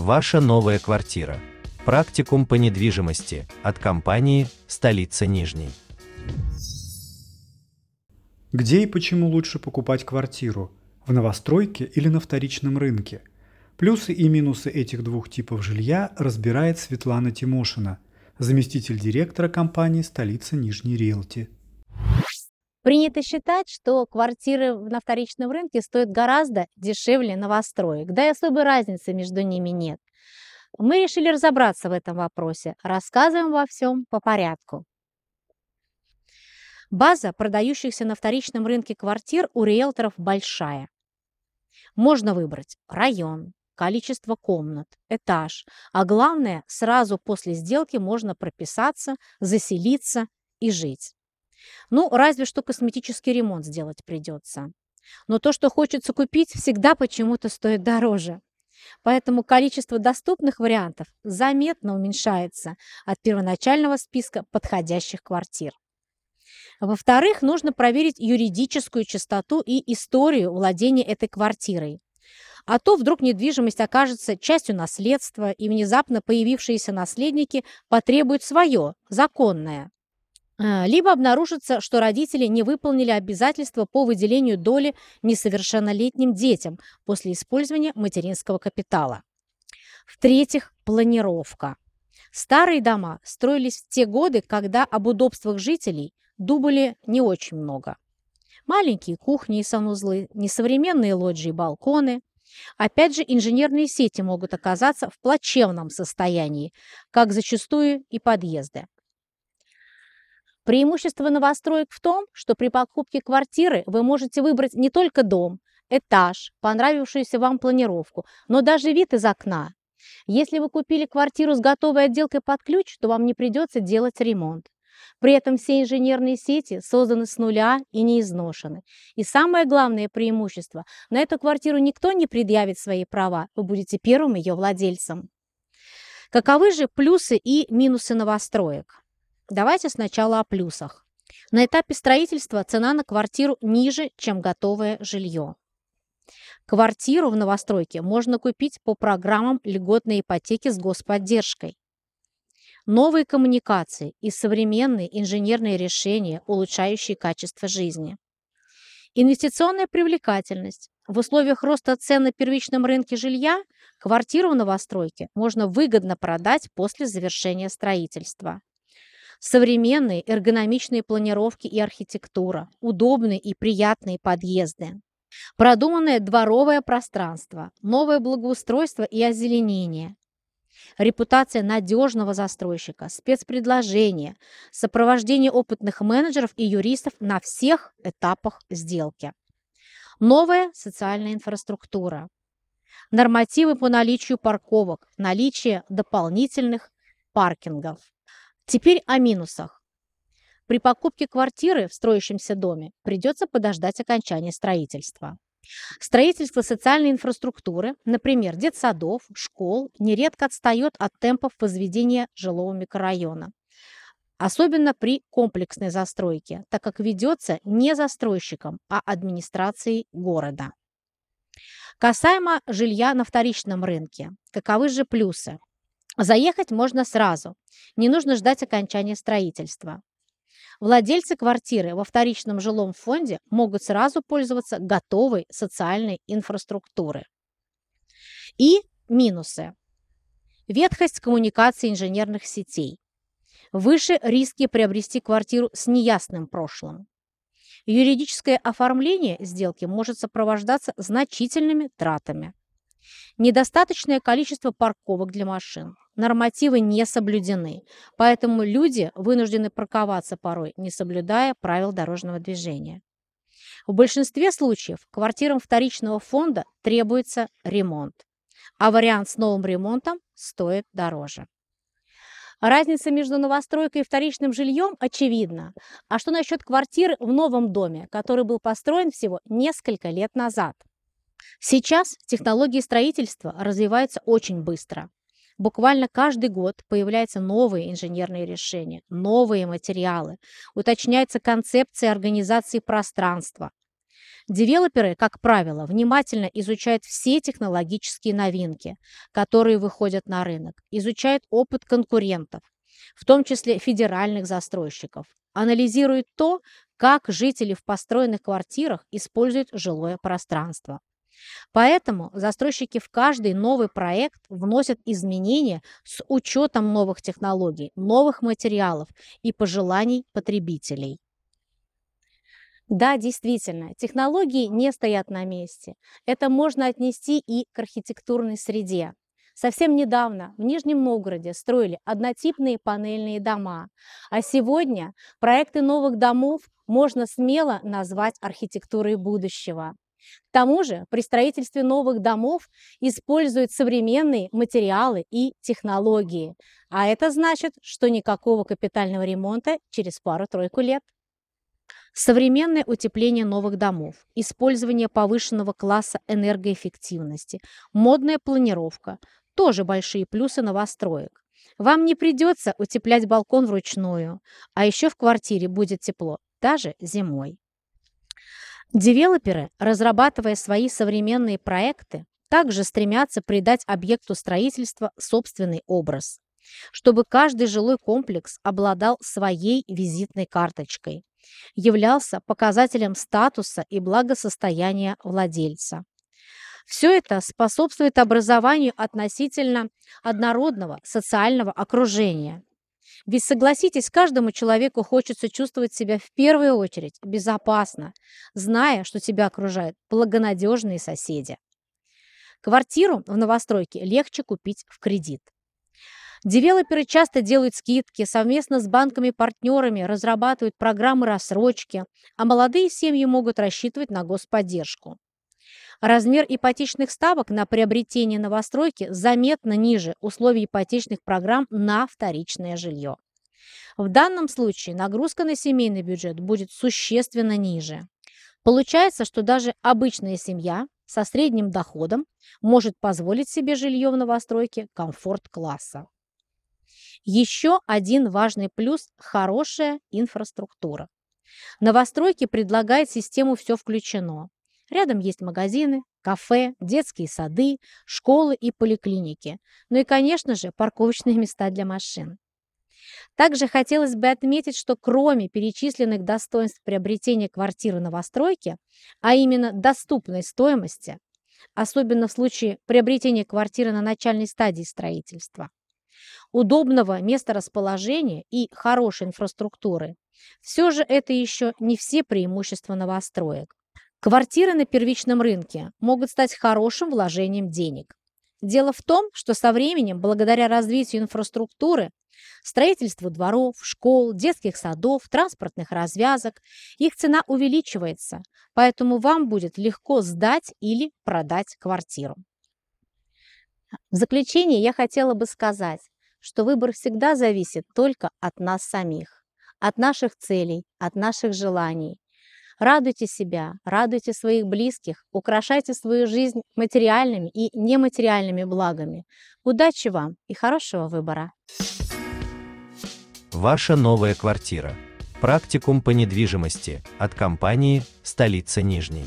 Ваша новая квартира. Практикум по недвижимости от компании «Столица Нижней». Где и почему лучше покупать квартиру? В новостройке или на вторичном рынке? Плюсы и минусы этих двух типов жилья разбирает Светлана Тимошина, заместитель директора компании «Столица Нижней Риэлти». Принято считать, что квартиры на вторичном рынке стоят гораздо дешевле новостроек, да и особой разницы между ними нет. Мы решили разобраться в этом вопросе. Рассказываем во всем по порядку. База продающихся на вторичном рынке квартир у риэлторов большая. Можно выбрать район, количество комнат, этаж, а главное, сразу после сделки можно прописаться, заселиться и жить. Ну, разве что косметический ремонт сделать придется. Но то, что хочется купить, всегда почему-то стоит дороже. Поэтому количество доступных вариантов заметно уменьшается от первоначального списка подходящих квартир. Во-вторых, нужно проверить юридическую чистоту и историю владения этой квартирой. А то вдруг недвижимость окажется частью наследства, и внезапно появившиеся наследники потребуют свое, законное. А, либо обнаружится, что родители не выполнили обязательства по выделению доли несовершеннолетним детям после использования материнского капитала. В-третьих, планировка. Старые дома строились в те годы, когда об удобствах жителей думали не очень много. Маленькие кухни и санузлы, несовременные лоджии и балконы. Опять же, инженерные сети могут оказаться в плачевном состоянии, как зачастую и подъезды. Преимущество новостроек в том, что при покупке квартиры вы можете выбрать не только дом, этаж, понравившуюся вам планировку, но даже вид из окна. Если вы купили квартиру с готовой отделкой под ключ, то вам не придется делать ремонт. При этом все инженерные сети созданы с нуля и не изношены. И самое главное преимущество – на эту квартиру никто не предъявит свои права, вы будете первым ее владельцем. Каковы же плюсы и минусы новостроек? Давайте сначала о плюсах. На этапе строительства цена на квартиру ниже, чем готовое жилье. Квартиру в новостройке можно купить по программам льготной ипотеки с господдержкой. Новые коммуникации и современные инженерные решения, улучшающие качество жизни. Инвестиционная привлекательность. В условиях роста цен на первичном рынке жилья квартиру в новостройке можно выгодно продать после завершения строительства современные эргономичные планировки и архитектура, удобные и приятные подъезды. Продуманное дворовое пространство, новое благоустройство и озеленение, репутация надежного застройщика, спецпредложения, сопровождение опытных менеджеров и юристов на всех этапах сделки. Новая социальная инфраструктура, нормативы по наличию парковок, наличие дополнительных паркингов. Теперь о минусах. При покупке квартиры в строящемся доме придется подождать окончания строительства. Строительство социальной инфраструктуры, например, детсадов, школ, нередко отстает от темпов возведения жилого микрорайона. Особенно при комплексной застройке, так как ведется не застройщиком, а администрацией города. Касаемо жилья на вторичном рынке, каковы же плюсы? Заехать можно сразу, не нужно ждать окончания строительства. Владельцы квартиры во вторичном жилом фонде могут сразу пользоваться готовой социальной инфраструктурой. И минусы. Ветхость коммуникации инженерных сетей. Выше риски приобрести квартиру с неясным прошлым. Юридическое оформление сделки может сопровождаться значительными тратами. Недостаточное количество парковок для машин. Нормативы не соблюдены, поэтому люди вынуждены парковаться порой, не соблюдая правил дорожного движения. В большинстве случаев квартирам вторичного фонда требуется ремонт, а вариант с новым ремонтом стоит дороже. Разница между новостройкой и вторичным жильем очевидна. А что насчет квартир в новом доме, который был построен всего несколько лет назад? Сейчас технологии строительства развиваются очень быстро. Буквально каждый год появляются новые инженерные решения, новые материалы, уточняется концепция организации пространства. Девелоперы, как правило, внимательно изучают все технологические новинки, которые выходят на рынок, изучают опыт конкурентов, в том числе федеральных застройщиков, анализируют то, как жители в построенных квартирах используют жилое пространство. Поэтому застройщики в каждый новый проект вносят изменения с учетом новых технологий, новых материалов и пожеланий потребителей. Да, действительно, технологии не стоят на месте. Это можно отнести и к архитектурной среде. Совсем недавно в Нижнем Новгороде строили однотипные панельные дома, а сегодня проекты новых домов можно смело назвать архитектурой будущего. К тому же при строительстве новых домов используют современные материалы и технологии, а это значит, что никакого капитального ремонта через пару-тройку лет. Современное утепление новых домов, использование повышенного класса энергоэффективности, модная планировка – тоже большие плюсы новостроек. Вам не придется утеплять балкон вручную, а еще в квартире будет тепло, даже зимой. Девелоперы, разрабатывая свои современные проекты, также стремятся придать объекту строительства собственный образ, чтобы каждый жилой комплекс обладал своей визитной карточкой, являлся показателем статуса и благосостояния владельца. Все это способствует образованию относительно однородного социального окружения. Ведь согласитесь, каждому человеку хочется чувствовать себя в первую очередь безопасно, зная, что тебя окружают благонадежные соседи. Квартиру в новостройке легче купить в кредит. Девелоперы часто делают скидки, совместно с банками-партнерами разрабатывают программы рассрочки, а молодые семьи могут рассчитывать на господдержку. Размер ипотечных ставок на приобретение новостройки заметно ниже условий ипотечных программ на вторичное жилье. В данном случае нагрузка на семейный бюджет будет существенно ниже. Получается, что даже обычная семья со средним доходом может позволить себе жилье в новостройке комфорт-класса. Еще один важный плюс – хорошая инфраструктура. Новостройки предлагает систему «Все включено». Рядом есть магазины, кафе, детские сады, школы и поликлиники. Ну и, конечно же, парковочные места для машин. Также хотелось бы отметить, что кроме перечисленных достоинств приобретения квартиры новостройки, а именно доступной стоимости, особенно в случае приобретения квартиры на начальной стадии строительства, удобного месторасположения и хорошей инфраструктуры, все же это еще не все преимущества новостроек. Квартиры на первичном рынке могут стать хорошим вложением денег. Дело в том, что со временем, благодаря развитию инфраструктуры, строительству дворов, школ, детских садов, транспортных развязок, их цена увеличивается, поэтому вам будет легко сдать или продать квартиру. В заключение я хотела бы сказать, что выбор всегда зависит только от нас самих, от наших целей, от наших желаний. Радуйте себя, радуйте своих близких, украшайте свою жизнь материальными и нематериальными благами. Удачи вам и хорошего выбора! Ваша новая квартира. Практикум по недвижимости от компании «Столица Нижней».